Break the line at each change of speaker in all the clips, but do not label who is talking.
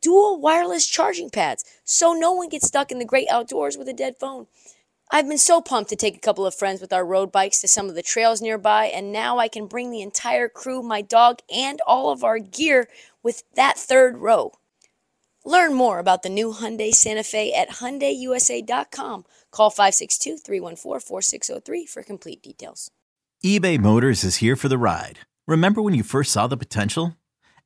dual wireless charging pads so no one gets stuck in the great outdoors with a dead phone. I've been so pumped to take a couple of friends with our road bikes to some of the trails nearby, and now I can bring the entire crew, my dog, and all of our gear with that third row. Learn more about the new Hyundai Santa Fe at HyundaiUSA.com. Call 562-314-4603 for complete details.
eBay Motors is here for the ride. Remember when you first saw the potential?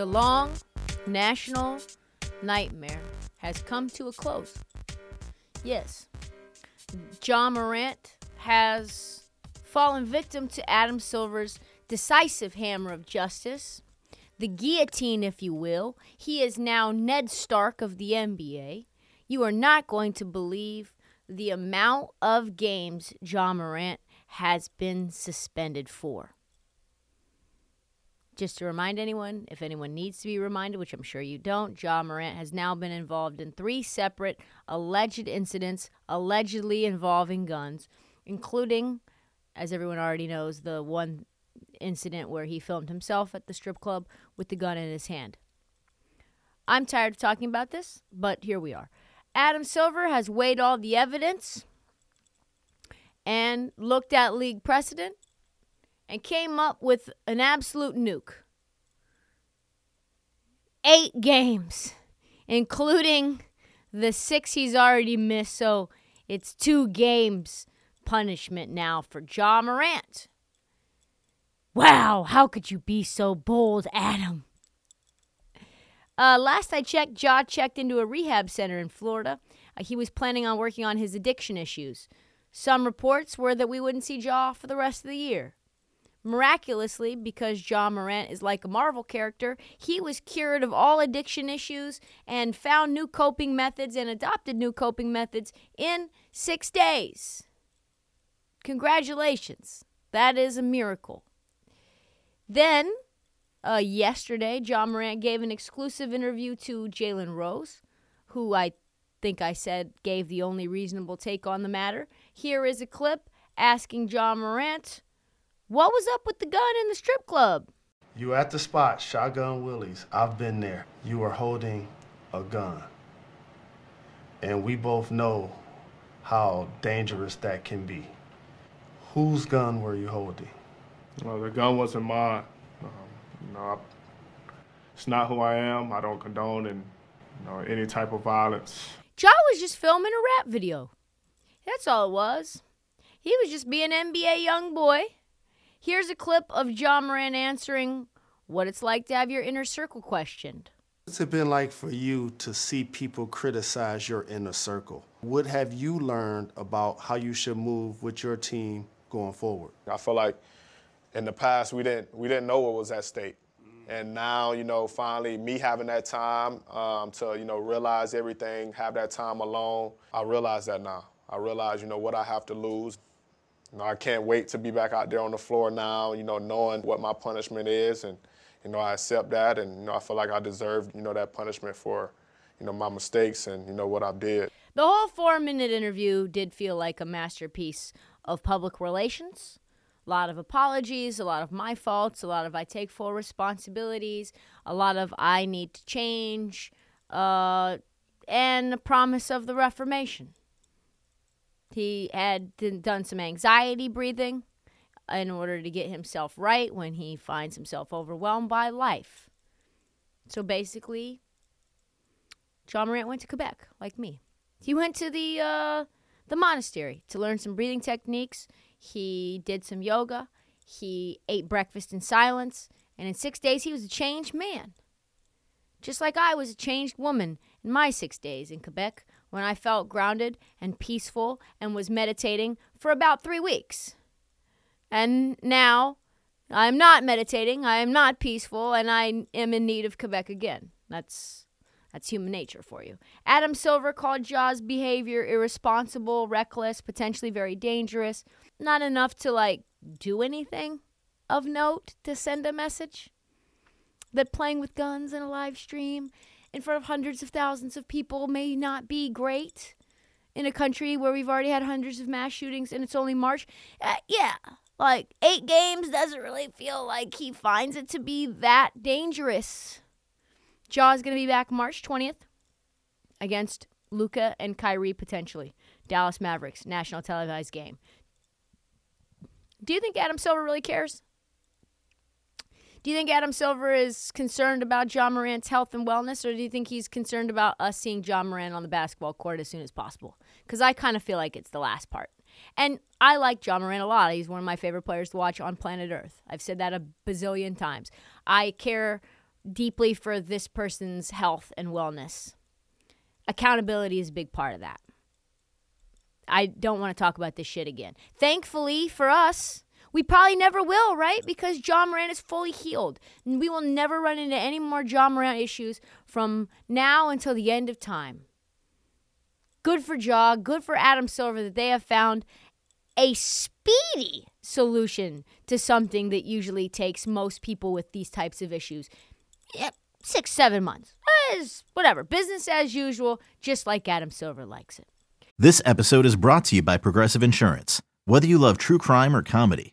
The long national nightmare has come to a close. Yes, Ja Morant has fallen victim to Adam Silver's decisive hammer of justice, the guillotine, if you will. He is now Ned Stark of the NBA. You are not going to believe the amount of games Ja Morant has been suspended for. Just to remind anyone, if anyone needs to be reminded, which I'm sure you don't, Ja Morant has now been involved in three separate alleged incidents allegedly involving guns, including, as everyone already knows, the one incident where he filmed himself at the strip club with the gun in his hand. I'm tired of talking about this, but here we are. Adam Silver has weighed all the evidence and looked at league precedent and came up with an absolute nuke. Eight games, including the six he's already missed. So it's two games punishment now for Ja Morant. Wow, how could you be so bold, Adam? Uh, last I checked, Ja checked into a rehab center in Florida. Uh, he was planning on working on his addiction issues. Some reports were that we wouldn't see Ja for the rest of the year. Miraculously, because Ja Morant is like a Marvel character, he was cured of all addiction issues and found new coping methods and adopted new coping methods in six days. Congratulations. That is a miracle. Then, uh, yesterday, Ja Morant gave an exclusive interview to Jalen Rose, who I think I said gave the only reasonable take on the matter. Here is a clip asking Ja Morant what was up with the gun in the strip club?
You at the spot, Shotgun Willie's. I've been there. You were holding a gun. And we both know how dangerous that can be. Whose gun were you holding?
Well, the gun wasn't mine. Um, you know, I, it's not who I am. I don't condone in, you know, any type of violence.
Ja was just filming a rap video. That's all it was. He was just being an NBA young boy. Here's a clip of Ja Morant answering what it's like to have your inner circle questioned.
What's it been like for you to see people criticize your inner circle? What have you learned about how you should move with your team going forward?
I feel like in the past we didn't we didn't know what was at stake, and now you know finally me having that time um, to you know realize everything, have that time alone. I realize that now. I realize you know what I have to lose. You know, I can't wait to be back out there on the floor now, you know, knowing what my punishment is and, you know, I accept that, and you know, I feel like I deserve, you know, that punishment for, you know, my mistakes and you know what I did.
The whole four minute interview did feel like a masterpiece of public relations. A lot of apologies, a lot of my faults, a lot of I take full responsibilities, a lot of I need to change, uh, and the promise of the Reformation. He had done some anxiety breathing in order to get himself right when he finds himself overwhelmed by life. So basically, Ja Morant went to Quebec, like me. He went to the uh, the monastery to learn some breathing techniques. He did some yoga. He ate breakfast in silence, and in six days he was a changed man. Just like I was a changed woman in my six days in Quebec when I felt grounded and peaceful and was meditating for about three weeks. And now I am not meditating, I am not peaceful, and I am in need of Quebec again. That's that's human nature for you. Adam Silver called Ja's behavior irresponsible, reckless, potentially very dangerous. Not enough to like do anything of note to send a message. That playing with guns in a live stream in front of hundreds of thousands of people may not be great in a country where we've already had hundreds of mass shootings and it's only March. Uh, yeah, like eight games doesn't really feel like he finds it to be that dangerous. Ja's going to be back March 20th against Luka and Kyrie potentially. Dallas Mavericks, national televised game. Do you think Adam Silver really cares? Do you think Adam Silver is concerned about Ja Morant's health and wellness, or do you think he's concerned about us seeing Ja Morant on the basketball court as soon as possible? Because I kind of feel like it's the last part. And I like Ja Morant a lot. He's one of my favorite players to watch on planet Earth. I've said that a bazillion times. I care deeply for this person's health and wellness. Accountability is a big part of that. I don't want to talk about this shit again. Thankfully for us, we probably never will, right? Because Ja Moran is fully healed. And we will never run into any more Ja Moran issues from now until the end of time. Good for Ja, good for Adam Silver that they have found a speedy solution to something that usually takes most people with these types of issues. Yep, six, seven months. Is whatever. Business as usual, just like Adam Silver likes it.
This episode is brought to you by Progressive Insurance. Whether you love true crime or comedy,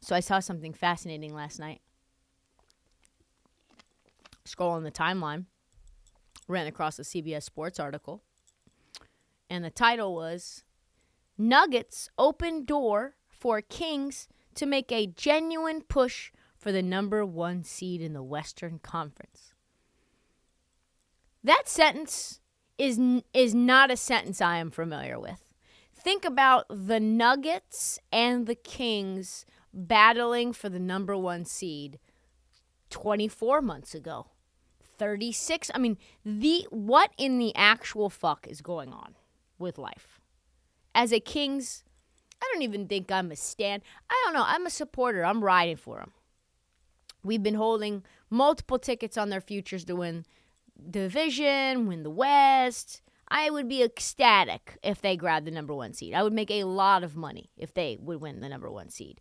So I saw something fascinating last night. Scrolling the timeline, ran across a CBS Sports article, and the title was Nuggets open door for Kings to make a genuine push for the number one seed in the Western Conference. That sentence is, is not a sentence I am familiar with. Think about the Nuggets and the Kings battling for the number one seed 24 months ago. 36. I mean, the what in the actual fuck is going on with life? As a Kings, I don't even think I'm a stand. I don't know. I'm a supporter. I'm riding for them. We've been holding multiple tickets on their futures to win division, win the West. I would be ecstatic if they grabbed the number one seed. I would make a lot of money if they would win the number one seed.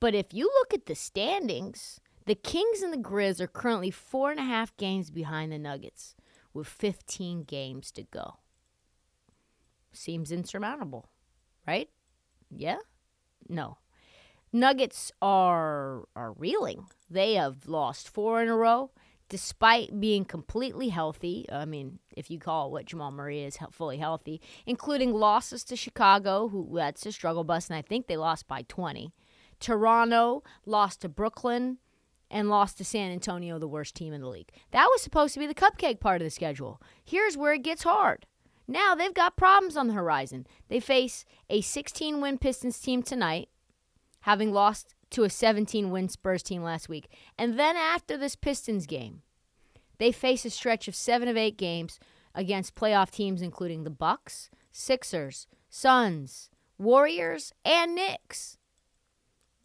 But if you look at the standings, the Kings and the Grizz are currently four and a half games behind the Nuggets with 15 games to go. Seems insurmountable, right? Yeah? No. Nuggets are are reeling. They have lost four in a row despite being completely healthy. I mean, if you call what Jamal Murray is fully healthy, including losses to Chicago, who that's a struggle bus, and I think they lost by 20. Toronto lost to Brooklyn and lost to San Antonio, the worst team in the league. That was supposed to be the cupcake part of the schedule. Here's where it gets hard. Now they've got problems on the horizon. They face a 16 win Pistons team tonight having lost to a 17 win Spurs team last week. And then after this Pistons game, they face a stretch of 7 of 8 games against playoff teams including the Bucks, Sixers, Suns, Warriors, and Knicks.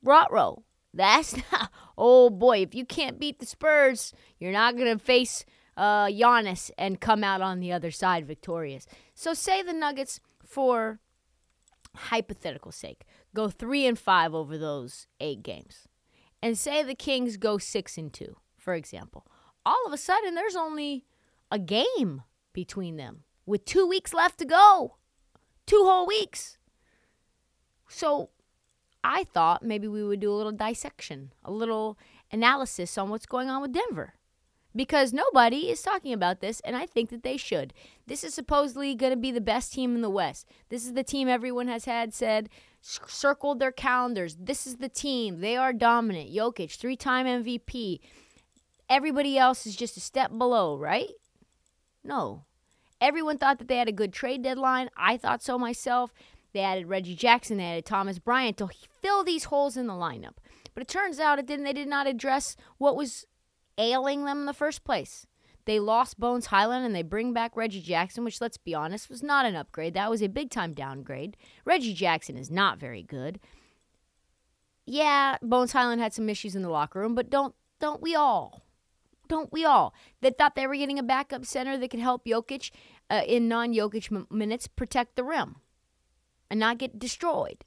Rotro. That's not, oh boy, if you can't beat the Spurs, you're not going to face uh, Giannis and come out on the other side victorious. So say the Nuggets, for hypothetical sake, go three and five over those eight games, and say the Kings go six and two, for example. All of a sudden, there's only a game between them with two weeks left to go, two whole weeks. So I thought maybe we would do a little dissection, a little analysis on what's going on with Denver because nobody is talking about this, and I think that they should. This is supposedly going to be the best team in the West. This is the team everyone has had said, circled their calendars. This is the team. They are dominant. Jokic, three time MVP. Everybody else is just a step below, right? No. Everyone thought that they had a good trade deadline. I thought so myself. They added Reggie Jackson, they added Thomas Bryant to fill these holes in the lineup. But it turns out it didn't, they did not address what was ailing them in the first place. They lost Bones Hyland and they bring back Reggie Jackson, which, let's be honest, was not an upgrade. That was a big time downgrade. Reggie Jackson is not very good. Yeah, Bones Hyland had some issues in the locker room, but don't don't we all? Don't we all? They thought they were getting a backup center that could help Jokic uh, in non Jokic m- minutes protect the rim and not get destroyed.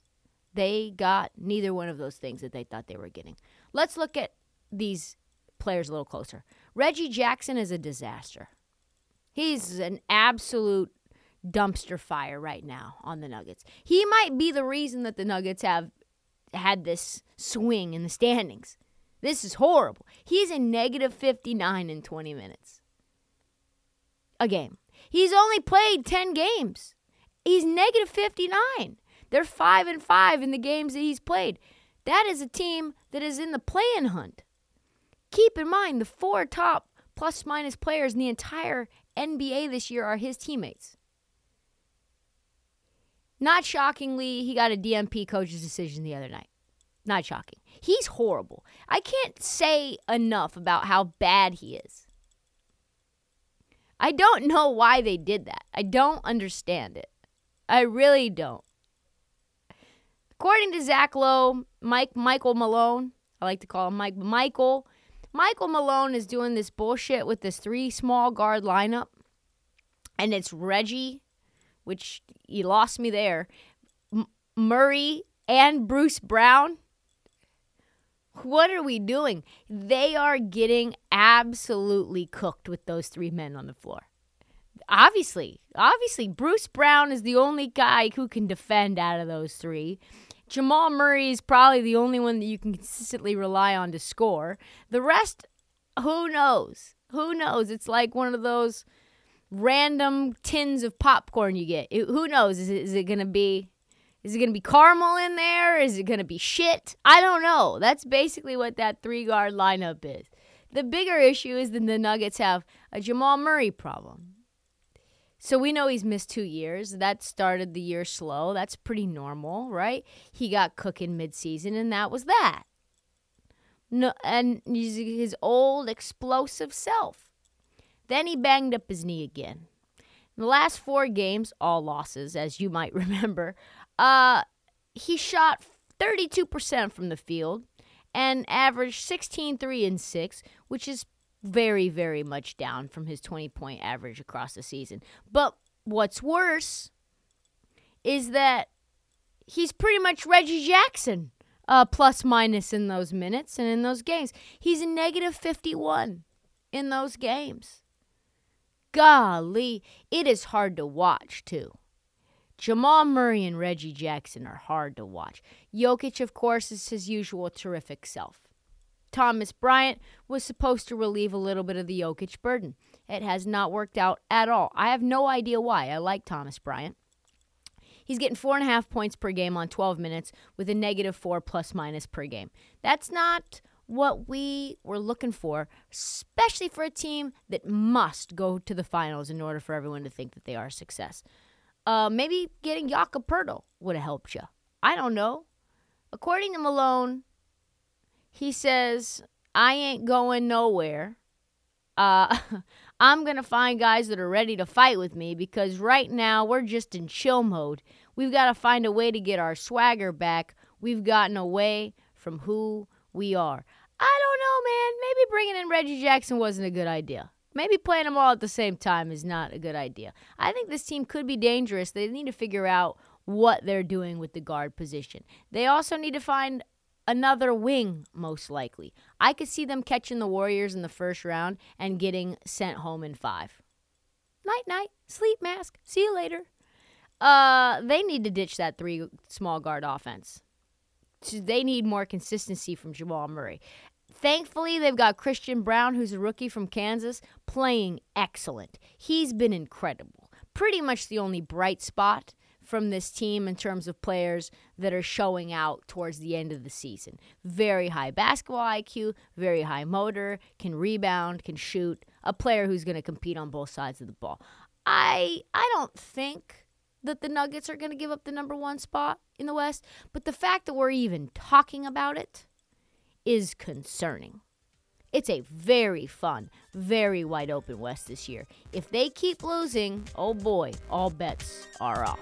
They got neither one of those things that they thought they were getting. Let's look at these players a little closer. Reggie Jackson is a disaster. He's an absolute dumpster fire right now on the Nuggets. He might be the reason that the Nuggets have had this swing in the standings. This is horrible. He's a negative 59 in 20 minutes. A game. He's only played 10 games. He's negative 59. They're 5 and 5 in the games that he's played. That is a team that is in the play-in hunt. Keep in mind, the four top plus minus players in the entire NBA this year are his teammates. Not shockingly, he got a DNP coach's decision the other night. Not shocking. He's horrible. I can't say enough about how bad he is. I don't know why they did that. I don't understand it. I really don't. According to Zach Lowe, Mike Michael Malone, I like to call him Mike Michael Michael Malone is doing this bullshit with this three small guard lineup, and it's Reggie, which he lost me there, M- Murray, and Bruce Brown. What are we doing? They are getting absolutely cooked with those three men on the floor. Obviously, obviously, Bruce Brown is the only guy who can defend out of those three. Jamal Murray is probably the only one that you can consistently rely on to score. The rest, who knows? Who knows? It's like one of those random tins of popcorn you get. It, who knows? Is it, is it to be is it to be caramel in there? Is it to be shit? I don't know. That's basically what that three guard lineup is. The bigger issue is that the Nuggets have a Jamal Murray problem. So we know he's missed two years. That started the year slow. That's pretty normal, right? He got cooking midseason, and that was that. No, and he's his old explosive self. Then he banged up his knee again. In the last four games, all losses, as you might remember, uh, he shot 32% from the field and averaged 16, 3, and 6, which is very, very much down from his 20 point average across the season. But what's worse is that he's pretty much Reggie Jackson, uh, plus minus in those minutes and in those games. He's a negative 51 in those games. Golly, it is hard to watch, too. Jamal Murray and Reggie Jackson are hard to watch. Jokic, of course, is his usual terrific self. Thomas Bryant was supposed to relieve a little bit of the Jokic burden. It has not worked out at all. I have no idea why. I like Thomas Bryant. He's getting four and a half points per game on 12 minutes with a negative four plus minus per game. That's not what we were looking for, especially for a team that must go to the finals in order for everyone to think that they are a success. Uh, maybe getting Jakob Poeltl would have helped you. I don't know. According to Malone, He says, I ain't going nowhere. Uh, I'm going to find guys that are ready to fight with me because right now we're just in chill mode. We've got to find a way to get our swagger back. We've gotten away from who we are. I don't know, man. Maybe bringing in Reggie Jackson wasn't a good idea. Maybe playing them all at the same time is not a good idea. I think this team could be dangerous. They need to figure out what they're doing with the guard position. They also need to find another wing, most likely. I could see them catching the Warriors in the first round and getting sent home in five. Night, night, sleep mask. See you later. Uh, they need to ditch that three small guard offense. They need more consistency from Jamal Murray. Thankfully, they've got Christian Braun, who's a rookie from Kansas, playing excellent. He's been incredible. Pretty much the only bright spot from this team in terms of players that are showing out towards the end of the season. Very high basketball IQ, very high motor, can rebound, can shoot, a player who's going to compete on both sides of the ball. I I don't think that the Nuggets are going to give up the number 1 spot in the West, but the fact that we're even talking about it is concerning. It's a very fun, very wide open West this year. If they keep losing, oh boy, all bets are off.